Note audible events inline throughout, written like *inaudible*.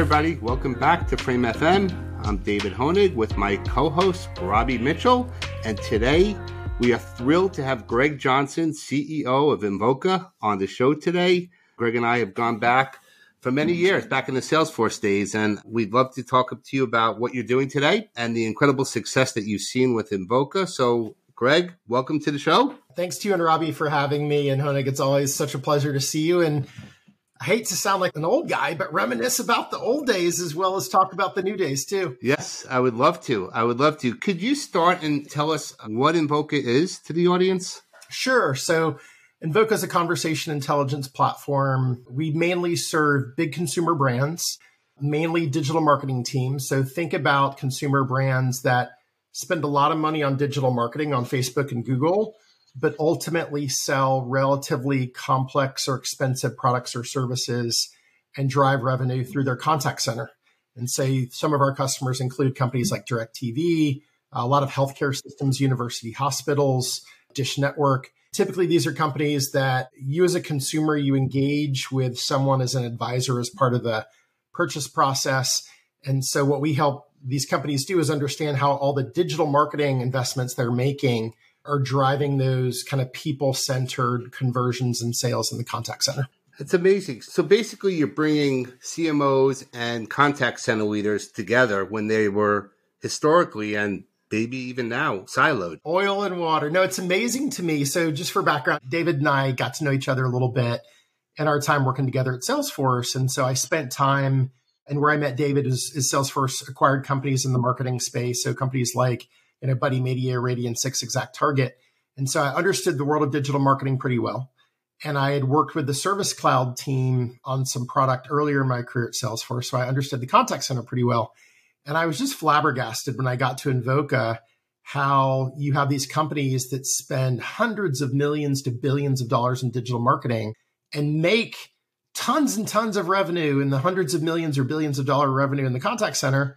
everybody. Welcome back to Frame FM. I'm David Honig with my co host, Robbie Mitchell. And today we are thrilled to have Gregg Johnson, CEO of Invoca, on the show today. Gregg and I have gone back for many years, back in the Salesforce days, and we'd love to talk to you about what you're doing today and the incredible success that you've seen with Invoca. So, Gregg, welcome to the show. Thanks to you and Robbie for having me. And Honig, it's always such a pleasure to see you. And I hate to sound like an old guy, but reminisce about the old days as well as talk about the new days too. Yes, I would love to. I would love to. Could you start and tell us what Invoca is to the audience? Sure. So, Invoca is a conversation intelligence platform. We mainly serve big consumer brands, mainly digital marketing teams. So, think about consumer brands that spend a lot of money on digital marketing on Facebook and Google but ultimately sell relatively complex or expensive products or services and drive revenue through their contact center. And say some of our customers include companies like DirecTV, a lot of healthcare systems, university hospitals, Dish Network. Typically, these are companies that you as a consumer, you engage with someone as an advisor as part of the purchase process. And so what we help these companies do is understand how all the digital marketing investments they're making are driving those kind of people centered conversions and sales in the contact center. It's amazing. So basically, you're bringing CMOs and contact center leaders together when they were historically and maybe even now siloed. Oil and water. No, it's amazing to me. So, just for background, David and I got to know each other a little bit in our time working together at Salesforce. And so I spent time, and where I met David is, is Salesforce acquired companies in the marketing space. So, companies like you a Buddy Media, Radian6, Exact Target. And so I understood the world of digital marketing pretty well. And I had worked with the Service Cloud team on some product earlier in my career at Salesforce. So I understood the contact center pretty well. And I was just flabbergasted when I got to Invoca uh, how you have these companies that spend hundreds of millions to billions of dollars in digital marketing and make tons and tons of revenue in the hundreds of millions or billions of dollar revenue in the contact center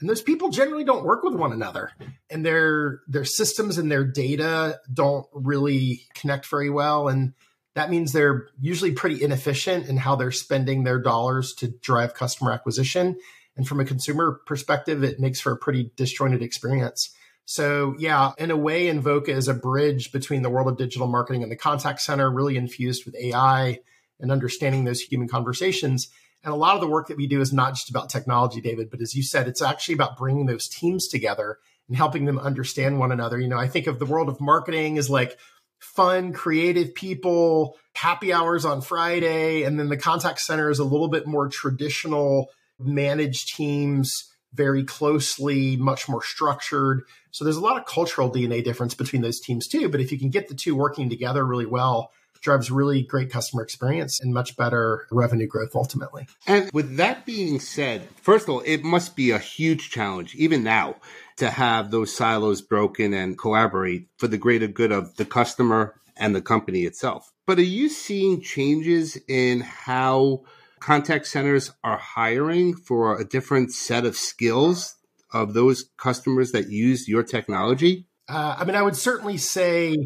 and those people generally don't work with one another. And their their systems and their data don't really connect very well. And that means they're usually pretty inefficient in how they're spending their dollars to drive customer acquisition. And from a consumer perspective it makes for a pretty disjointed experience. So yeah in a way invoca is a bridge between the world of digital marketing and the contact center really infused with ai and understanding those human conversations and a lot of the work that we do is not just about technology, David, but as you said, it's actually about bringing those teams together and helping them understand one another. You know, I think of the world of marketing as like fun, creative people, happy hours on Friday. And then the contact center is a little bit more traditional, managed teams, very closely, much more structured. So there's a lot of cultural DNA difference between those teams too. But if you can get the two working together really well, drives really great customer experience and much better revenue growth ultimately. And with that being said, first of all, it must be a huge challenge, even now, to have those silos broken and collaborate for the greater good of the customer and the company itself. But are you seeing changes in how contact centers are hiring for a different set of skills of those customers that use your technology? Uh, I mean, I would certainly say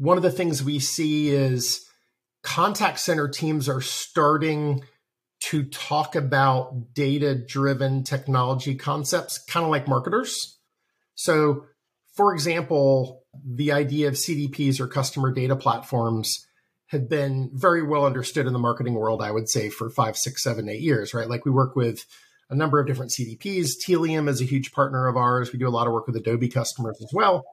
one of the things we see is contact center teams are starting to talk about data driven technology concepts, kind of like marketers. So, for example, the idea of CDPs or customer data platforms have been very well understood in the marketing world, I would say, for five, six, seven, eight years, right? Like we work with a number of different CDPs. Tealium is a huge partner of ours. We do a lot of work with Adobe customers as well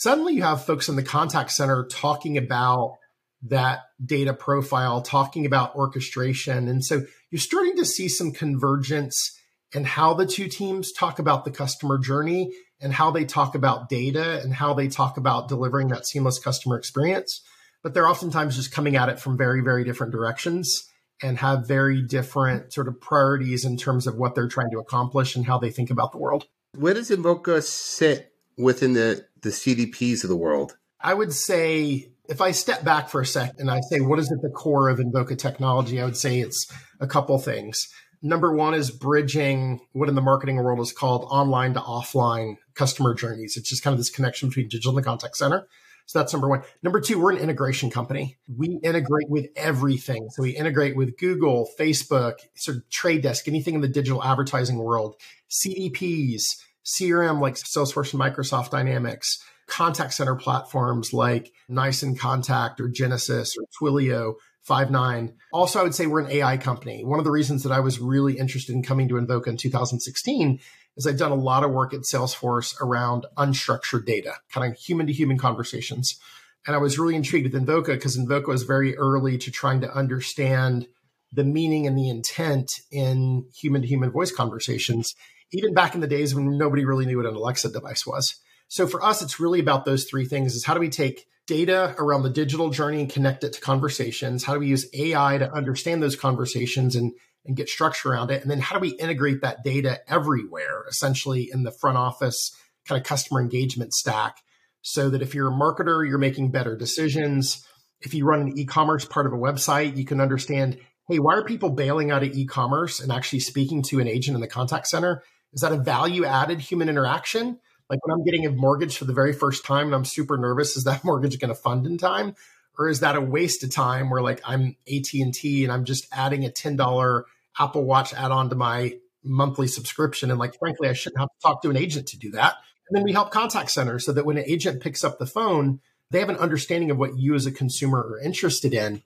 suddenly you have folks in the contact center talking about that data profile, talking about orchestration. And so you're starting to see some convergence in how the two teams talk about the customer journey and how they talk about data and how they talk about delivering that seamless customer experience. But they're oftentimes just coming at it from very, very different directions and have very different sort of priorities in terms of what they're trying to accomplish and how they think about the world. Where does Invoca sit within the the CDPs of the world? I would say if I step back for a second and I say, what is at the core of Invoca technology? I would say it's a couple things. Number one is bridging what in the marketing world is called online to offline customer journeys. It's just kind of this connection between digital and the contact center. So that's number one. Number two, we're an integration company. We integrate with everything. So we integrate with Google, Facebook, sort of trade desk, anything in the digital advertising world, CDPs, CRM like Salesforce and Microsoft Dynamics, contact center platforms like NICE inContact or Genesys or Twilio, Five9. Also, I would say we're an AI company. One of the reasons that I was really interested in coming to Invoca in 2016 is I've done a lot of work at Salesforce around unstructured data, kind of human to human conversations. And I was really intrigued with Invoca because Invoca was very early to trying to understand the meaning and the intent in human to human voice conversations, even back in the days when nobody really knew what an Alexa device was. So for us, it's really about those three things is how do we take data around the digital journey and connect it to conversations? How do we use AI to understand those conversations and, and get structure around it? And then how do we integrate that data everywhere, essentially in the front office kind of customer engagement stack? So that if you're a marketer, you're making better decisions. If you run an e-commerce part of a website, you can understand, hey, why are people bailing out of e-commerce and actually speaking to an agent in the contact center? Is that a value added human interaction? Like when I'm getting a mortgage for the very first time and I'm super nervous, is that *laughs* mortgage going to fund in time? Or is that a waste of time where like I'm AT&T and I'm just adding a $10 Apple Watch add-on to my monthly subscription. And like, frankly, I shouldn't have to talk to an agent to do that. And then we help contact centers so that when an agent picks up the phone, they have an understanding of what you as a consumer are interested in.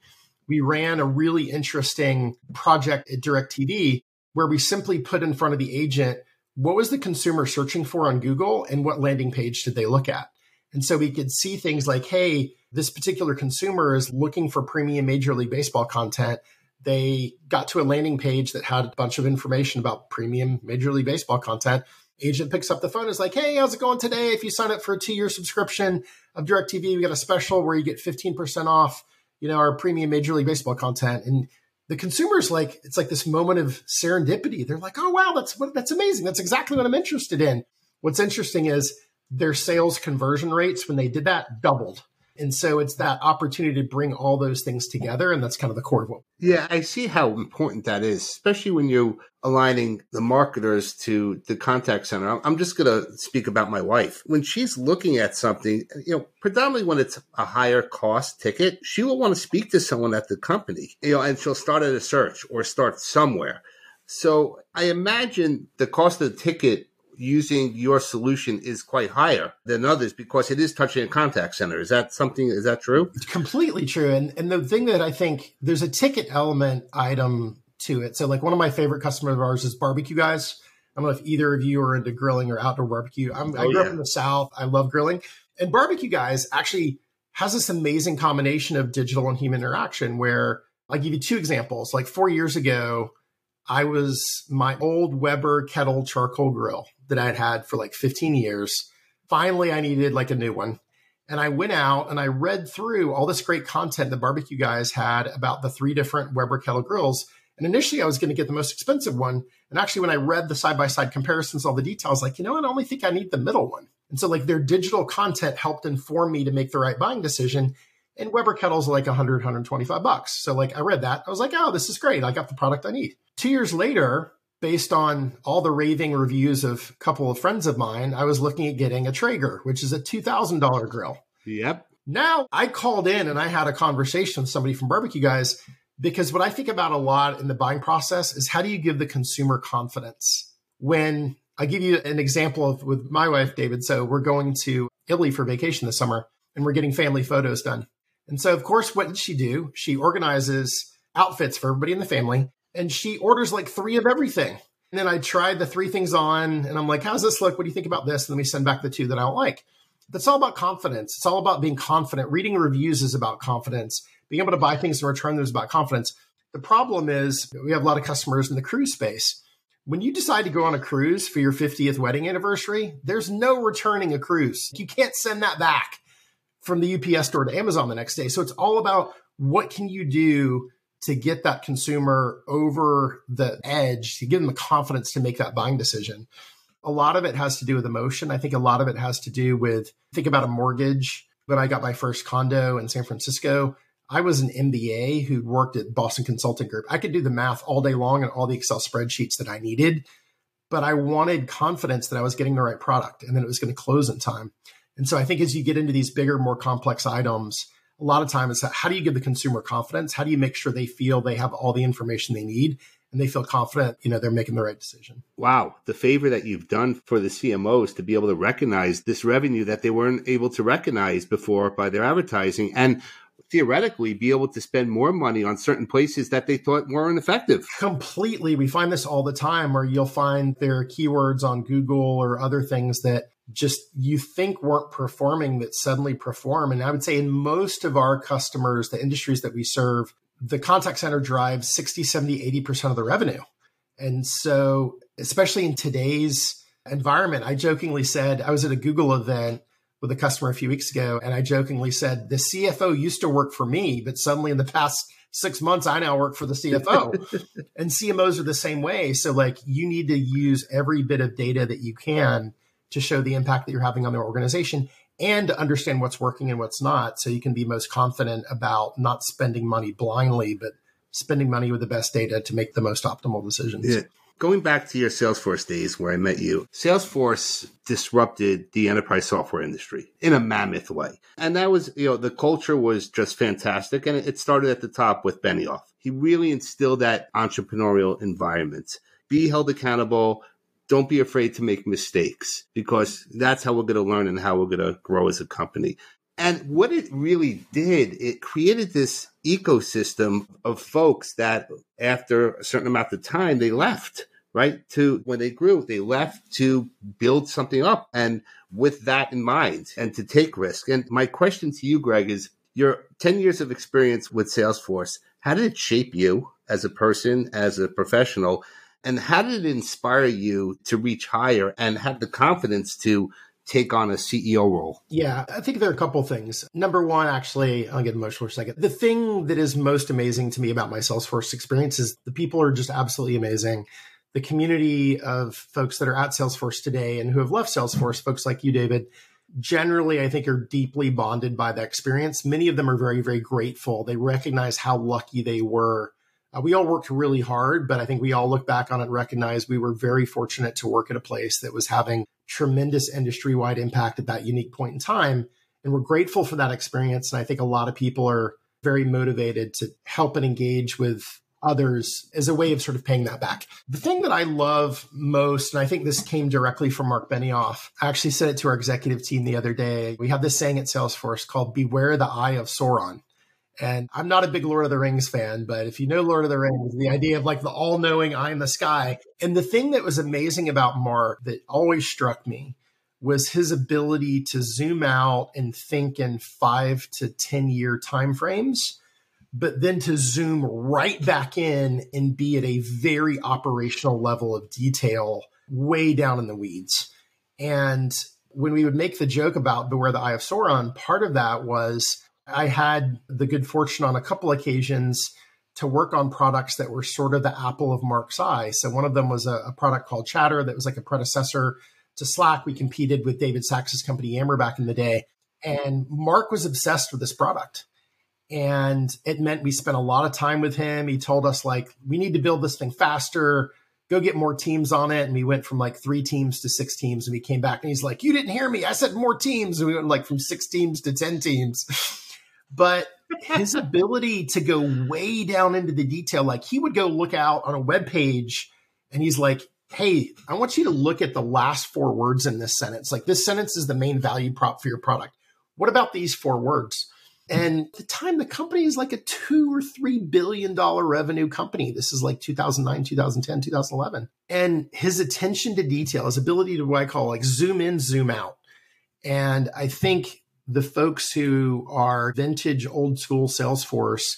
We ran a really interesting project at DirecTV where we simply put in front of the agent what was the consumer searching for on Google and what landing page did they look at? And so we could see things like, hey, this particular consumer is looking for premium Major League Baseball content. They got to a landing page that had a bunch of information about premium Major League Baseball content. Agent picks up the phone, is like, hey, how's it going today? If you sign up for a two year subscription of DirecTV, we got a special where you get 15% off, you know, our premium Major League Baseball content. And the consumers like it's like this moment of serendipity. They're like, "Oh wow, that's that's amazing. That's exactly what I'm interested in." What's interesting is their sales conversion rates when they did that doubled. And so it's that opportunity to bring all those things together. And that's kind of the core of what. Yeah, I see how important that is, especially when you're aligning the marketers to the contact center. I'm just going to speak about my wife. When she's looking at something, you know, predominantly when it's a higher cost ticket, she will want to speak to someone at the company, you know, and she'll start at a search or start somewhere. So I imagine the cost of the ticket using your solution is quite higher than others because it is touching a contact center. Is that something? Is that true? It's completely true. And and the thing that I think there's a ticket element item to it. So like one of my favorite customers of ours is barbecue guys. I don't know if either of you are into grilling or outdoor barbecue. I'm, oh, I grew yeah. up in the South. I love grilling. And barbecue guys actually has this amazing combination of digital and human interaction where I'll give you two examples. Like four years ago, I was my old Weber kettle charcoal grill that I had had for like 15 years. Finally, I needed like a new one. And I went out and I read through all this great content the barbecue guys had about the three different Weber kettle grills. And initially, I was going to get the most expensive one. And actually, when I read the side by side comparisons, all the details, like, you know what? I only think I need the middle one. And so, like, their digital content helped inform me to make the right buying decision. And Weber kettles are like 100, 125 bucks. So, like, I read that. I was like, oh, this is great. I got the product I need. Two years later, based on all the raving reviews of a couple of friends of mine, I was looking at getting a Traeger, which is a $2,000 grill. Yep. Now I called in and I had a conversation with somebody from Barbecue Guys because what I think about a lot in the buying process is how do you give the consumer confidence? When I give you an example of with my wife, David. So we're going to Italy for vacation this summer and we're getting family photos done. And so, of course, what did she do? She organizes outfits for everybody in the family and she orders like three of everything. And then I tried the three things on and I'm like, how's this look? What do you think about this? And then we send back the two that I don't like. That's all about confidence. It's all about being confident. Reading reviews is about confidence. Being able to buy things and return them is about confidence. The problem is we have a lot of customers in the cruise space. When you decide to go on a cruise for your 50th wedding anniversary, there's no returning a cruise. You can't send that back from the UPS store to Amazon the next day. So it's all about what can you do to get that consumer over the edge, to give them the confidence to make that buying decision. A lot of it has to do with emotion. I think a lot of it has to do with think about a mortgage. When I got my first condo in San Francisco, I was an MBA who worked at Boston Consulting Group. I could do the math all day long and all the Excel spreadsheets that I needed, but I wanted confidence that I was getting the right product and that it was going to close in time. And so I think as you get into these bigger, more complex items, a lot of times it's how do you give the consumer confidence? How do you make sure they feel they have all the information they need and they feel confident, you know, they're making the right decision. Wow. The favor that you've done for the CMOs to be able to recognize this revenue that they weren't able to recognize before by their advertising and theoretically be able to spend more money on certain places that they thought weren't effective. Completely. We find this all the time where you'll find their keywords on Google or other things that just you think weren't performing that suddenly perform. And I would say in most of our customers, the industries that we serve, the contact center drives 60, 70, 80% of the revenue. And so, especially in today's environment, I jokingly said, I was at a Google event with a customer a few weeks ago, and I jokingly said, the CFO used to work for me, but suddenly in the past six months, I now work for the CFO. *laughs* and CMOs are the same way. So, like, you need to use every bit of data that you can to show the impact that you're having on their organization and to understand what's working and what's not so you can be most confident about not spending money blindly but spending money with the best data to make the most optimal decisions. Yeah. going back to your salesforce days where i met you salesforce disrupted the enterprise software industry in a mammoth way. And that was you know the culture was just fantastic and it started at the top with benioff. He really instilled that entrepreneurial environment. Be held accountable don't be afraid to make mistakes because that's how we're going to learn and how we're going to grow as a company. And what it really did, it created this ecosystem of folks that after a certain amount of time, they left, right? To when they grew, they left to build something up and with that in mind and to take risk. And my question to you, Gregg, is your 10 years of experience with Salesforce, how did it shape you as a person, as a professional? And how did it inspire you to reach higher and have the confidence to take on a CEO role? Yeah, I think there are a couple things. Number one, actually, I'll get emotional for a second. The thing that is most amazing to me about my Salesforce experience is the people are just absolutely amazing. The community of folks that are at Salesforce today and who have left Salesforce, folks like you, David, generally, I think are deeply bonded by the experience. Many of them are very, very grateful. They recognize how lucky they were uh, we all worked really hard, but I think we all look back on it and recognize we were very fortunate to work at a place that was having tremendous industry wide impact at that unique point in time. And we're grateful for that experience. And I think a lot of people are very motivated to help and engage with others as a way of sort of paying that back. The thing that I love most, and I think this came directly from Mark Benioff, I actually said it to our executive team the other day. We have this saying at Salesforce called Beware the Eye of Sauron. And I'm not a big Lord of the Rings fan, but if you know Lord of the Rings, the idea of like the all knowing eye in the sky. And the thing that was amazing about Mark that always struck me was his ability to zoom out and think in five to 10 year timeframes, but then to zoom right back in and be at a very operational level of detail way down in the weeds. And when we would make the joke about Beware the Eye of Sauron, part of that was I had the good fortune on a couple occasions to work on products that were sort of the apple of Mark's eye. So one of them was a, a product called Chatter that was like a predecessor to Slack. We competed with David Sacks's company Yammer back in the day. And Mark was obsessed with this product. And it meant we spent a lot of time with him. He told us like, we need to build this thing faster, go get more teams on it. And we went from like three teams to six teams. And we came back and he's like, you didn't hear me. I said more teams. And we went like from six teams to 10 teams. *laughs* but his ability to go way down into the detail, like he would go look out on a web page and he's like, Hey, I want you to look at the last four words in this sentence. Like this sentence is the main value prop for your product. What about these four words? And the time the company is like a two or three billion dollar revenue company. This is like 2009, 2010, 2011. And his attention to detail, his ability to what I call like zoom in, zoom out. And I think the folks who are vintage old school Salesforce,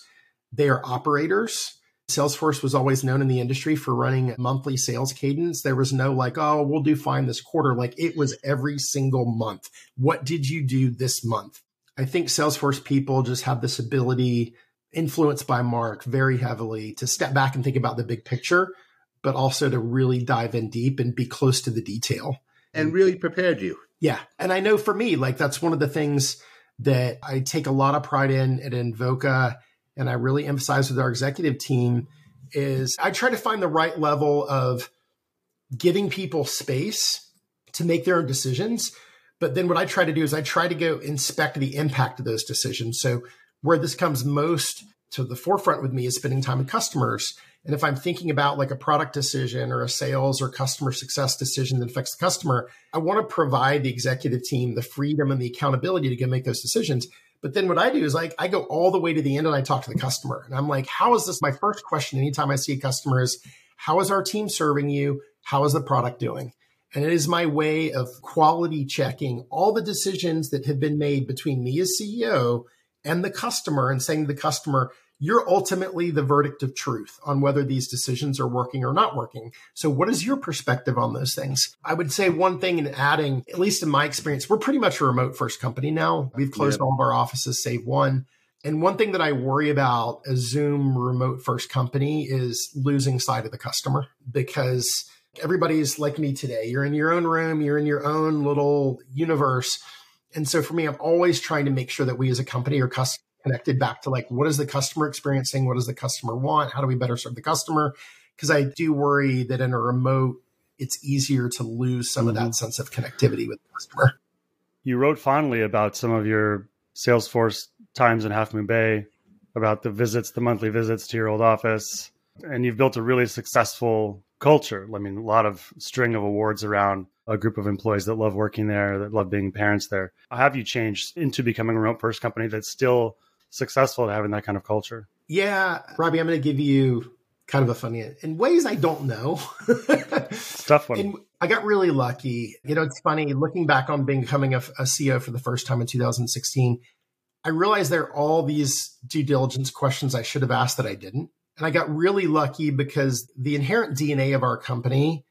they are operators. Salesforce was always known in the industry for running a monthly sales cadence. There was no like, oh, we'll do fine this quarter. Like it was every single month. What did you do this month? I think Salesforce people just have this ability, influenced by Mark very heavily, to step back and think about the big picture, but also to really dive in deep and be close to the detail. And really prepared you yeah. And I know for me, like that's one of the things that I take a lot of pride in at Invoca and I really emphasize with our executive team is I try to find the right level of giving people space to make their own decisions, But then what I try to do is I try to go inspect the impact of those decisions. So where this comes most to the forefront with me is spending time with customers. And if I'm thinking about like a product decision or a sales or customer success decision that affects the customer, I want to provide the executive team the freedom and the accountability to go make those decisions. But then what I do is like I go all the way to the end and I talk to the customer. And I'm like, how is this? My first question anytime I see a customer is, how is our team serving you? How is the product doing? And it is my way of quality checking all the decisions that have been made between me as CEO and the customer and saying to the customer, you're ultimately the verdict of truth on whether these decisions are working or not working. So, what is your perspective on those things? I would say one thing in adding, at least in my experience, we're pretty much a remote first company now. We've closed yep. all of our offices, save one. And one thing that I worry about a Zoom remote first company is losing sight of the customer because everybody's like me today. You're in your own room, you're in your own little universe. And so for me, I'm always trying to make sure that we as a company are custom connected back to like what is the customer experiencing? What does the customer want? How do we better serve the customer? Because i do worry that in a remote it's easier to lose some mm-hmm. of that mm-hmm. sense of connectivity with the customer. You wrote fondly about some of your salesforce times in half moon bay about the visits the monthly visits to your old office and you've built a really successful culture. I mean a lot of string of awards around a group of employees that love working there that love being parents there. How have you changed into becoming a remote first company that's still successful at having that kind of culture? Yeah, Robbie, I'm going to give you kind of a funny in ways I don't know. *laughs* tough one. And I got really lucky. You know, it's funny looking back on becoming a, a CEO for the first time in 2016. I realized there are all these due diligence questions I should have asked that I didn't. And I got really lucky because the inherent DNA of our company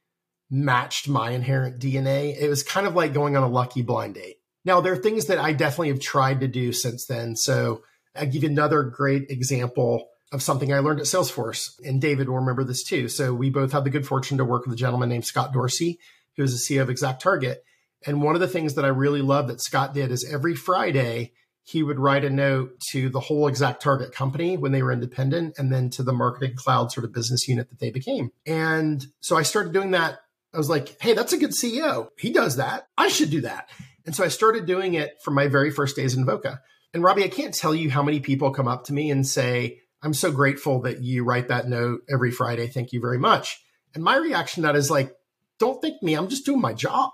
matched my inherent DNA. It was kind of like going on a lucky blind date. Now, there are things that I definitely have tried to do since then. So I'll give you another great example of something I learned at Salesforce. And David will remember this too. So we both had the good fortune to work with a gentleman named Scott Dorsey, who is the CEO of Exact Target. And one of the things that I really love that Scott did is every Friday, he would write a note to the whole exact target company when they were independent and then to the marketing cloud sort of business unit that they became. And so I started doing that. I was like, hey, that's a good CEO. He does that. I should do that. And so I started doing it from my very first days Invoca. And Robbie, I can't tell you how many people come up to me and say, I'm so grateful that you write that note every Friday. Thank you very much. And my reaction to that is like, don't thank me. I'm just doing my job.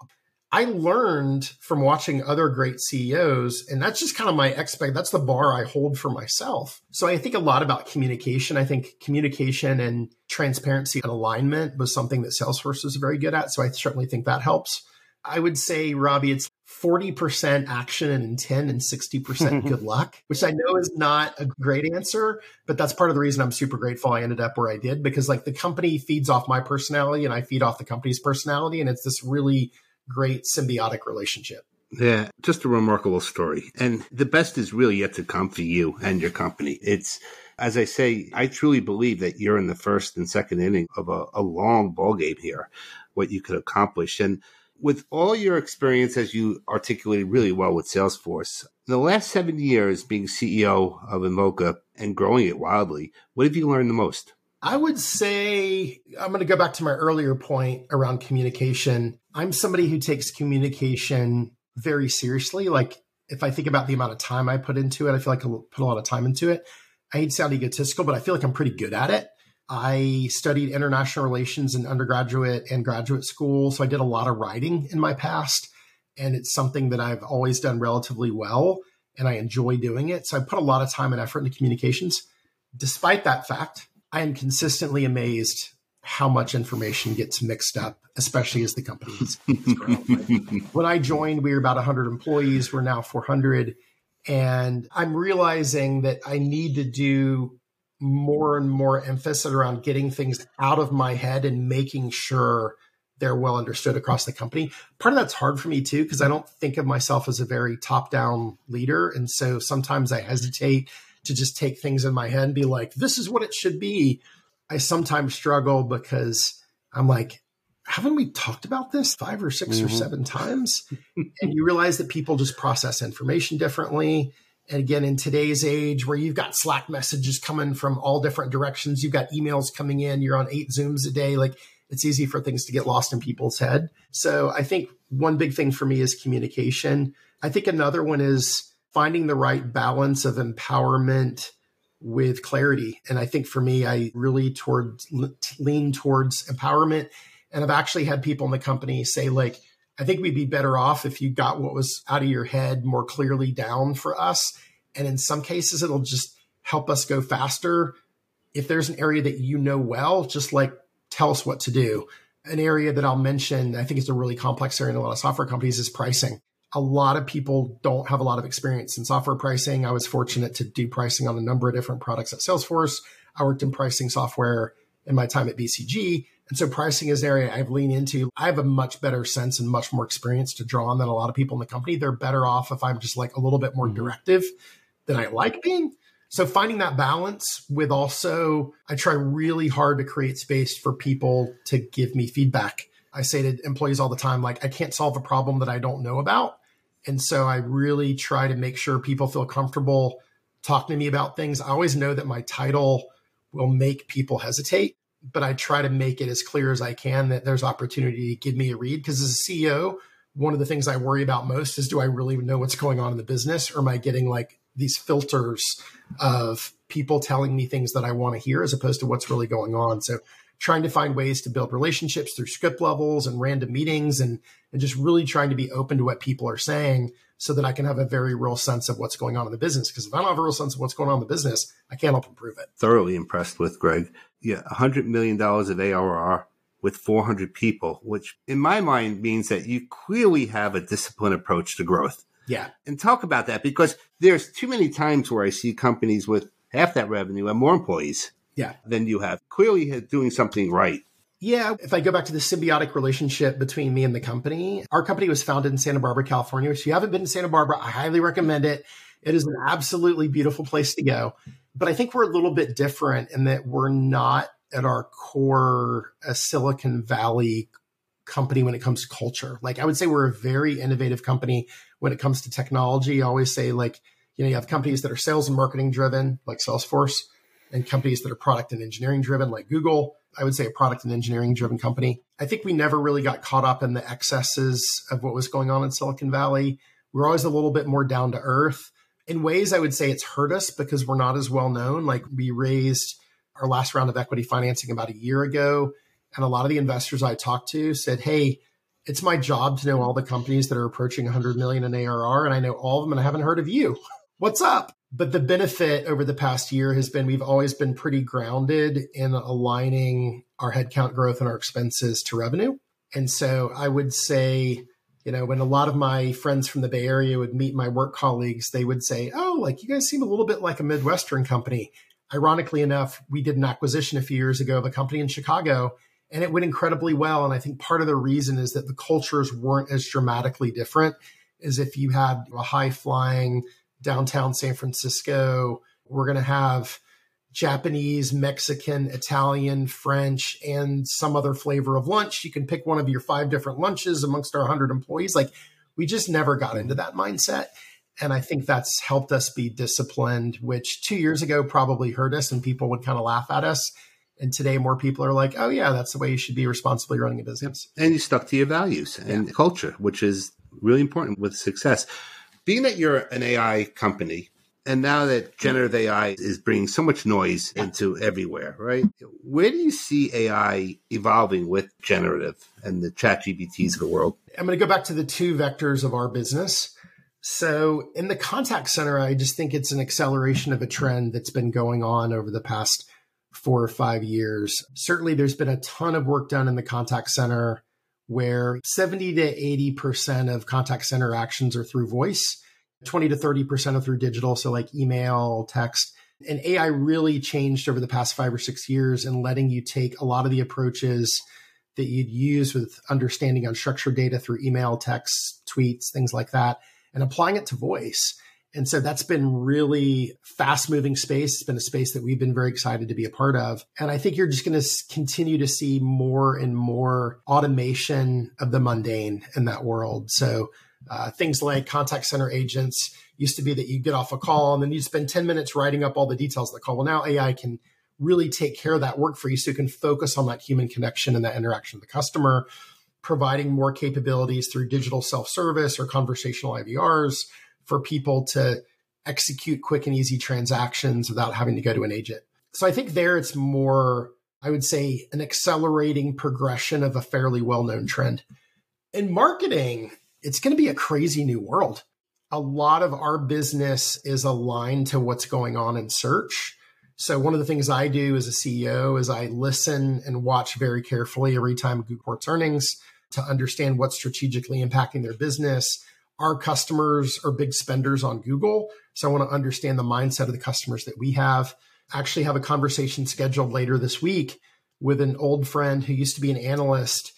I learned from watching other great CEOs, and that's just kind of my expect. That's the bar I hold for myself. So I think a lot about communication. I think communication and transparency and alignment was something that Salesforce was very good at. So I certainly think that helps. I would say, Robbie, it's 40% action and intent and 60% *laughs* good luck, which I know is not a great answer, but that's part of the reason I'm super grateful I ended up where I did because like the company feeds off my personality and I feed off the company's personality. And it's this really great symbiotic relationship. Yeah, just a remarkable story. And the best is really yet to come for you and your company. It's, as I say, I truly believe that you're in the first and second inning of a, a long ball game here, what you could accomplish. And with all your experience, as you articulated really well with Salesforce, in the last seven years being CEO of Invoca and growing it wildly, what have you learned the most? I would say I'm going to go back to my earlier point around communication. I'm somebody who takes communication very seriously. Like if I think about the amount of time I put into it, I feel like I put a lot of time into it. I hate to sound egotistical, but I feel like I'm pretty good at it. I studied international relations in undergraduate and graduate school. So I did a lot of writing in my past. And it's something that I've always done relatively well. And I enjoy doing it. So I put a lot of time and effort into communications. Despite that fact, I am consistently amazed how much information gets mixed up, especially as the company is *laughs* when I joined, we were about 100 employees. We're now 400. And I'm realizing that I need to do more and more emphasis around getting things out of my head and making sure they're well understood across the company. Part of that's hard for me too, because I don't think of myself as a very top down leader. And so sometimes I hesitate to just take things in my head and be like, this is what it should be. I sometimes struggle because I'm like, haven't we talked about this five or 6 mm-hmm. or seven times? and you realize that people just process information differently. And again, in today's age where you've got Slack messages coming from all different directions, you've got emails coming in, you're on eight Zooms a day, like it's easy for things to get lost in people's head. So I think one big thing for me is communication. I think another one is finding the right balance of empowerment with clarity. And I think for me, I really toward lean towards empowerment. And I've actually had people in the company say, like, I think we'd be better off if you got what was out of your head more clearly down for us. And in some cases, it'll just help us go faster. If there's an area that you know well, just like tell us what to do. An area that I'll mention, I think it's a really complex area in a lot of software companies, is pricing. A lot of people don't have a lot of experience in software pricing. I was fortunate to do pricing on a number of different products at Salesforce. I worked in pricing software in my time at BCG. And so pricing is an area I've leaned into. I have a much better sense and much more experience to draw on than a lot of people in the company. They're better off if I'm just like a little bit more mm-hmm. directive than I like being. So finding that balance with also, I try really hard to create space for people to give me feedback. I say to employees all the time, like, I can't solve a problem that I don't know about. And so I really try to make sure people feel comfortable talking to me about things. I always know that my title will make people hesitate but I try to make it as clear as I can that there's opportunity to give me a read. Because as a CEO, one of the things I worry about most is do I really know what's going on in the business or am I getting like these filters of people telling me things that I want to hear as opposed to what's really going on? So trying to find ways to build relationships through script levels and random meetings and, and just really trying to be open to what people are saying so that I can have a very real sense of what's going on in the business. Because if I don't have a real sense of what's going on in the business, I can't help improve it. Thoroughly impressed with Gregg. Yeah, $100 million of ARR with 400 people, which in my mind means that you clearly have a disciplined approach to growth. Yeah. And talk about that because there's too many times where I see companies with half that revenue and more employees yeah. than you have. Clearly doing something right. Yeah, if I go back to the symbiotic relationship between me and the company, our company was founded in Santa Barbara, California. If you haven't been to Santa Barbara, I highly recommend it. It is an absolutely beautiful place to go. But I think we're a little bit different in that we're not at our core a Silicon Valley company when it comes to culture. Like I would say we're a very innovative company when it comes to technology. I always say like, you know, you have companies that are sales and marketing driven like Salesforce and companies that are product and engineering driven like Google I would say a product and engineering driven company. I think we never really got caught up in the excesses of what was going on in Silicon Valley. We're always a little bit more down to earth. In ways, I would say it's hurt us because we're not as well known. Like we raised our last round of equity financing about a year ago. And a lot of the investors I talked to said, Hey, it's my job to know all the companies that are approaching 100 million in ARR. And I know all of them and I haven't heard of you. *laughs* What's up? But the benefit over the past year has been we've always been pretty grounded in aligning our headcount growth and our expenses to revenue. And so I would say, you know, when a lot of my friends from the Bay Area would meet my work colleagues, they would say, Oh, like you guys seem a little bit like a Midwestern company. Ironically enough, we did an acquisition a few years ago of a company in Chicago and it went incredibly well. And I think part of the reason is that the cultures weren't as dramatically different as if you had a high flying downtown San Francisco. We're going to have Japanese, Mexican, Italian, French, and some other flavor of lunch. You can pick one of your five different lunches amongst our 100 employees. Like, we just never got mm-hmm. into that mindset. And I think that's helped us be disciplined, which two years ago probably hurt us and people would kind of laugh at us. And today, more people are like, oh, yeah, that's the way you should be responsibly running a business. And you stuck to your values and yeah. culture, which is really important with success being that you're an AI company, and now that generative AI is bringing so much noise into everywhere, right? Where do you see AI evolving with generative and the ChatGPTs of the world? I'm going to go back to the two vectors of our business. So, in the contact center, I just think it's an acceleration of a trend that's been going on over the past four or five years. Certainly, there's been a ton of work done in the contact center where 70 to 80% of contact center actions are through voice, 20 to 30% are through digital, so like email, text. And AI really changed over the past five or six years in letting you take a lot of the approaches that you'd use with understanding unstructured data through email, text, tweets, things like that, and applying it to voice. And so that's been really fast moving space. It's been a space that we've been very excited to be a part of. And I think you're just going to continue to see more and more automation of the mundane in that world. So uh, things like contact center agents used to be that you get off a call and then you spend 10 minutes writing up all the details of the call. Well, now AI can really take care of that work for you so you can focus on that human connection and that interaction with the customer, providing more capabilities through digital self service or conversational IVRs for people to execute quick and easy transactions without having to go to an agent. So I think there it's more, I would say, an accelerating progression of a fairly well known trend. In marketing, it's going to be a crazy new world. A lot of our business is aligned to what's going on in search. So one of the things I do as a CEO is I listen and watch very carefully every time Google reports earnings to understand what's strategically impacting their business. Our customers are big spenders on Google. So I want to understand the mindset of the customers that we have. Actually have a conversation scheduled later this week with an old friend who used to be an analyst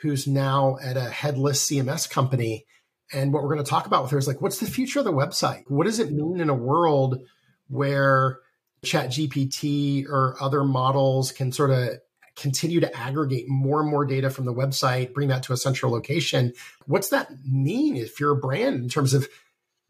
who's now at a headless CMS company. And what we're going to talk about with her is like, what's the future of the website? What does it mean in a world where ChatGPT or other models can sort of continue to aggregate more and more data from the website bring that to a central location what's that mean if you're a brand in terms of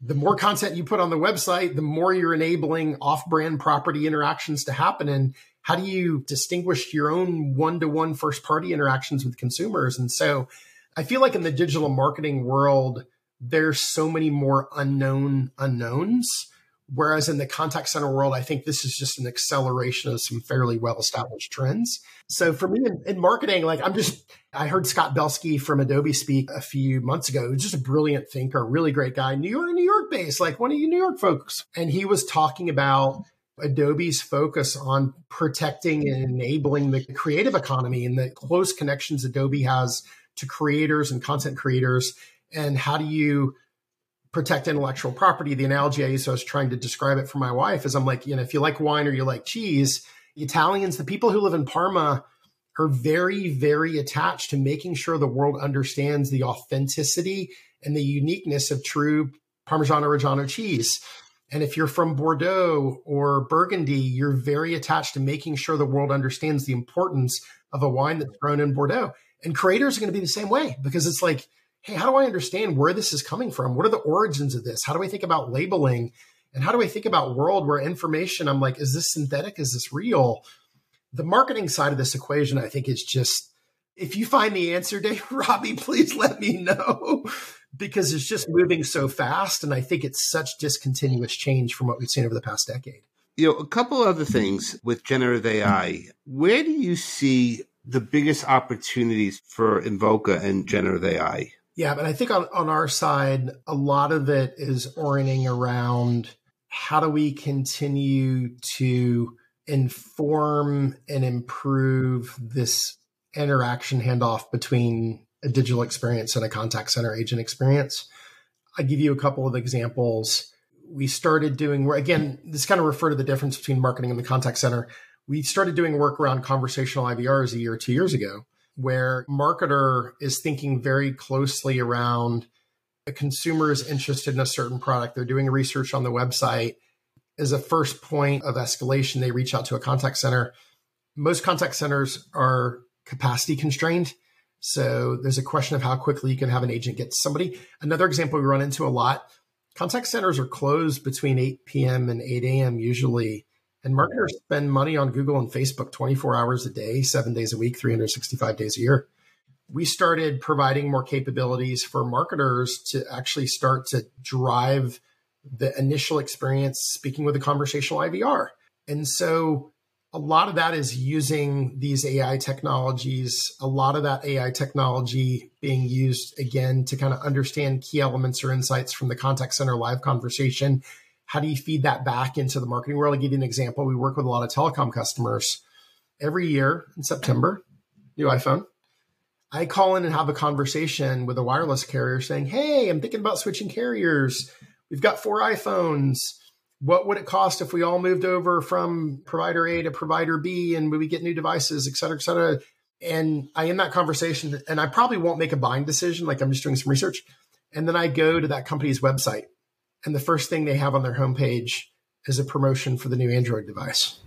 the more content you put on the website the more you're enabling off-brand property interactions to happen? And how do you distinguish your own one-to-one first party interactions with consumers? And so i feel like in the digital marketing world there's so many more unknown unknowns Whereas in the contact center world, I think this is just an acceleration of some fairly well established trends. So for me in, in, marketing, like I'm just, I heard Scott Belsky from Adobe speak a few months ago. He's just a brilliant thinker, really great guy, New York, New York based, like one of you New York folks. And he was talking about Adobe's focus on protecting and enabling the creative economy and the close connections Adobe has to creators and content creators. And how do you protect intellectual property. The analogy I used, I was trying to describe it for my wife, is I'm like, you know, if you like wine or you like cheese, Italians, the people who live in Parma, are very, very attached to making sure the world understands the authenticity and the uniqueness of true Parmigiano Reggiano cheese. And if you're from Bordeaux or Burgundy, you're very attached to making sure the world understands the importance of a wine that's grown in Bordeaux. And creators are going to be the same way because it's like, hey, how do I understand where this is coming from? What are the origins of this? How do I think about labeling? And how do I think about world where information, I'm like, is this synthetic? Is this real? The marketing side of this equation, I think, is just if you find the answer, Dave, *laughs* Robbie, please let me know because it's just moving so fast. And I think it's such discontinuous change from what we've seen over the past decade. You know, a couple other things with generative AI. Where do you see the biggest opportunities for Invoca and generative AI? Yeah, but I think on, on our side, a lot of it is orienting around how do we continue to inform and improve this interaction handoff between a digital experience and a contact center agent experience. I give you a couple of examples. We started doing again, this kind of refer to the difference between marketing and the contact center. We started doing work around conversational IVRs a year or two years ago where marketer is thinking very closely around the consumer is interested in a certain product. They're doing research on the website. As a first point of escalation, they reach out to a contact center. Most contact centers are capacity constrained. So there's a question of how quickly you can have an agent get somebody. Another example we run into a lot contact centers are closed between 8 p.m. and 8 a.m. usually. And marketers spend money on Google and Facebook 24 hours a day, seven days a week, 365 days a year. We started providing more capabilities for marketers to actually start to drive the initial experience speaking with a conversational IVR. And so a lot of that is using these AI technologies, a lot of that AI technology being used again to kind of understand key elements or insights from the contact center live conversation how do you feed that back into the marketing world? I'll give you an example. We work with a lot of telecom customers. Every year in September, new iPhone. I call in and have a conversation with a wireless carrier saying, Hey, I'm thinking about switching carriers. We've got four iPhones. What would it cost if we all moved over from provider A to provider B and we get new devices, et cetera, et cetera? And I end that conversation and I probably won't make a buying decision. Like I'm just doing some research. And then I go to that company's website and the first thing they have on their homepage is a promotion for the new Android device.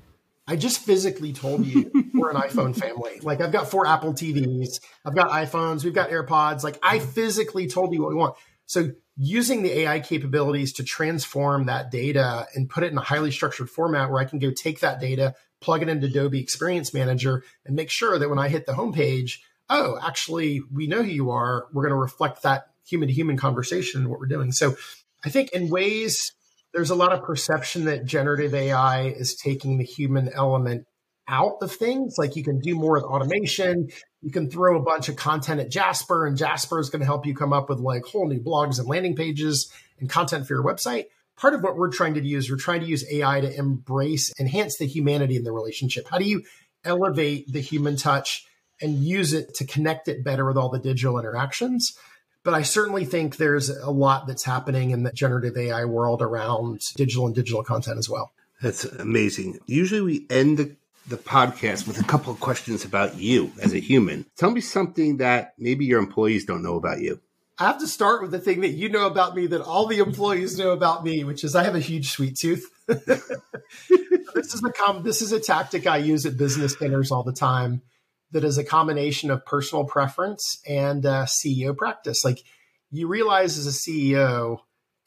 I just physically told you *laughs* we're an iPhone family. Like I've got four Apple TVs, I've got iPhones, we've got AirPods. Like I physically told you what we want. So using the AI capabilities to transform that data and put it in a highly structured format where I can go take that data, plug it into Adobe Experience Manager and make sure that when I hit the homepage, oh, actually, we know who you are. We're going to reflect that human to human conversation in what we're doing. So I think in ways, there's a lot of perception that generative AI is taking the human element out of things. Like you can do more with automation. You can throw a bunch of content at Jasper, and Jasper is going to help you come up with like whole new blogs and landing pages and content for your website. Part of what we're trying to do is we're trying to use AI to embrace, enhance the humanity in the relationship. How do you elevate the human touch and use it to connect it better with all the digital interactions? But I certainly think there's a lot that's happening in the generative AI world around digital and digital content as well. That's amazing. Usually we end the the podcast with a couple of questions about you as a human. Tell me something that maybe your employees don't know about you. I have to start with the thing that you know about me that all the employees know about me, which is I have a huge sweet tooth. *laughs* this is a com- this is a tactic I use at business dinners all the time. That is a combination of personal preference and uh, CEO practice. Like you realize as a CEO,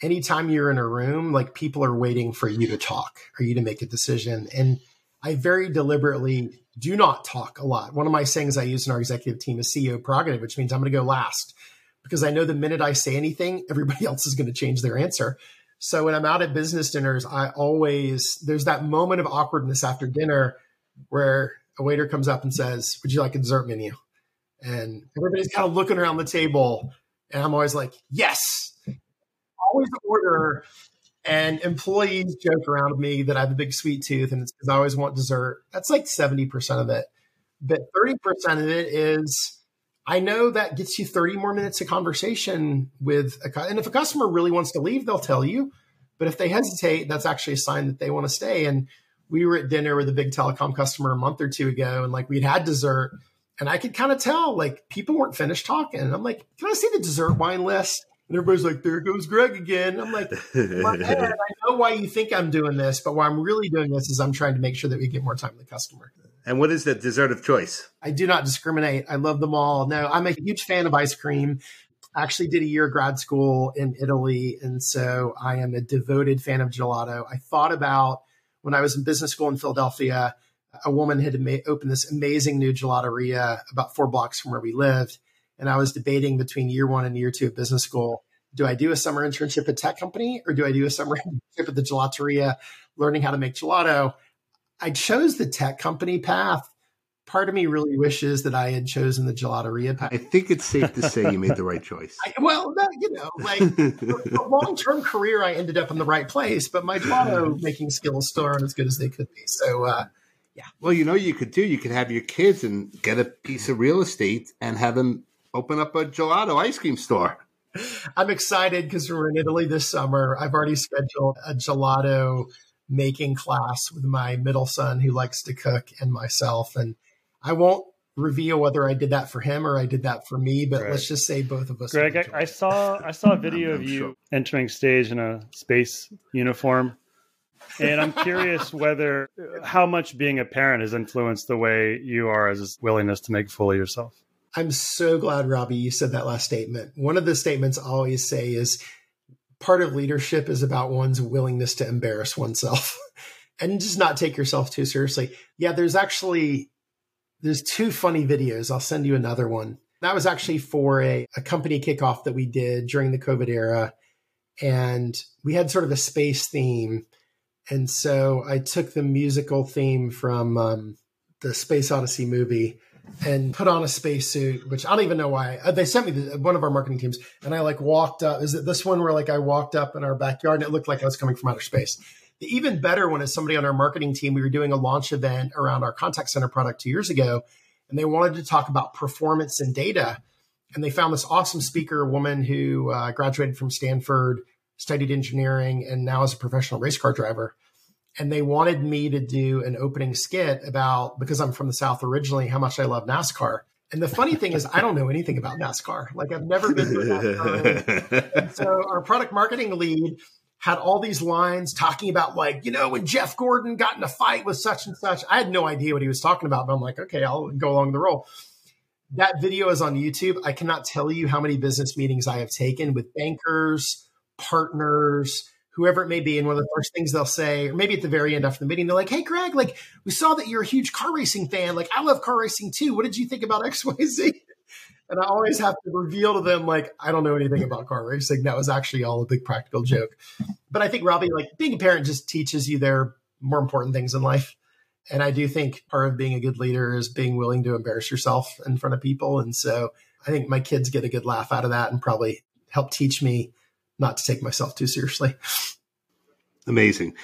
anytime you're in a room, like people are waiting for you to talk or you to make a decision, and I very deliberately do not talk a lot. One of my sayings I use in our executive team is CEO prerogative, which means I'm going to go last because I know the minute I say anything, *laughs* everybody else is going to change their answer. So when I'm out at business dinners, I always, there's that moment of awkwardness after dinner where a waiter comes up and says, Would you like a dessert menu? And everybody's kind of looking around the table. And I'm always like, Yes. Always order and employees joke around with me that I have a big sweet tooth and it's because I always want dessert. That's like 70% of it. But 30% of it is I know that gets you 30 more minutes of conversation with a and if a customer really wants to leave, they'll tell you. But if they hesitate, that's actually a sign that they want to stay. And we were at dinner with a big telecom customer a month or two ago, and like we'd had dessert, and I could kind of tell like people weren't finished talking. And I'm like, can I see the dessert wine list? And everybody's like, there goes Gregg again. I'm like, *laughs* I know why you think I'm doing this, but why I'm really doing this is I'm trying to make sure that we get more time with the customer. And what is the dessert of choice? I do not discriminate. I love them all. No, I'm a huge fan of ice cream. I actually did a year of grad school in Italy. And so I am a devoted fan of gelato. I thought about when I was in business school in Philadelphia, a woman had opened this amazing new gelateria about four blocks from where we lived and I was debating between year one and year two of business school. Do I do a summer internship at tech company or do I do a summer *laughs* internship at the gelateria, learning how to make gelato? I chose the tech company path. Part of me really wishes that I had chosen the gelateria. I think it's safe to say you made the right choice. *laughs* I, well, you know, like long term career, I ended up in the right place, but my gelato *laughs* making skills still aren't as good as they could be. So, uh, yeah. Well, you know, you could do. You could have your kids and get a piece of real estate and have them open up a gelato ice cream store. I'm excited because we're in Italy this summer. I've already scheduled a gelato making class with my middle son who likes to cook and myself. And I won't reveal whether I did that for him or I did that for me, but right. let's just say both of us. Gregg, I, I, saw I saw a *laughs* video of you sure. entering stage in a space uniform. And I'm curious *laughs* whether how much being a parent has influenced the way you are as willingness to make fully yourself. I'm so glad, Robbie, you said that last statement. One of the statements I always say is part of leadership is about one's willingness to embarrass oneself *laughs* and just not take yourself too seriously. Yeah, there's actually there's two funny videos. I'll send you another one. That was actually for a, a company kickoff that we did during the COVID era. And we had sort of a space theme. And so I took the musical theme from um, the Space Odyssey movie and put on a spacesuit, which I don't even know why. Uh, they sent me the, one of our marketing teams, and I like walked up. Is it this one where like I walked up in our backyard and it looked like I was coming from outer space? Even better one is somebody on our marketing team. We were doing a launch event around our contact center product two years ago, and they wanted to talk about performance and data. And they found this awesome speaker, a woman who uh, graduated from Stanford, studied engineering, and now is a professional race car driver and they wanted me to do an opening skit about because I'm from the South originally, how much I love NASCAR. And the funny thing is, I don't know anything about NASCAR. Like I've never been to NASCAR. so our product marketing lead had all these lines talking about like, you know, when Jeff Gordon got in a fight with such and such. I had no idea what he was talking about, but I'm like, okay, I'll go along the role. That video is on YouTube. I cannot tell you how many business meetings I have taken with bankers, partners, whoever it may be. And one of the first things they'll say, or maybe at the very end after the meeting, they're like, Hey, Gregg, like we saw that you're a huge car racing fan. Like I love car racing too. What did you think about XYZ? And I always have to reveal to them, like, I don't know anything about car racing. That was actually all a big practical joke. But I think, Robbie, like being a parent just teaches you their more important things in life. And I do think part of being a good leader is being willing to embarrass yourself in front of people. And so I think my kids get a good laugh out of that and probably help teach me not to take myself too seriously. Amazing.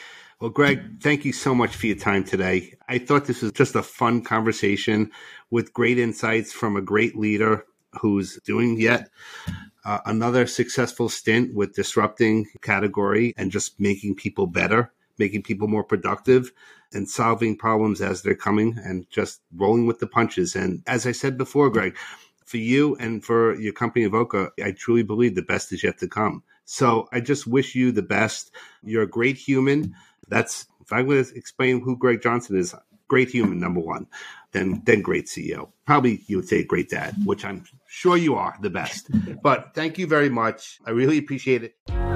Well, Gregg, thank you so much for your time today. I thought this was just a fun conversation with great insights from a great leader who's doing yet uh, another successful stint with disrupting category and just making people better, making people more productive and solving problems as they're coming and just rolling with the punches. And as I said before, Gregg, for you and for your company Invoca, I truly believe the best is yet to come. So I just wish you the best. You're a great human. That's if I'm going to explain who Gregg Johnson is, great human, number one, then then great CEO. Probably you would say great dad, which I'm sure you are the best. *laughs* But thank you very much. I really appreciate it.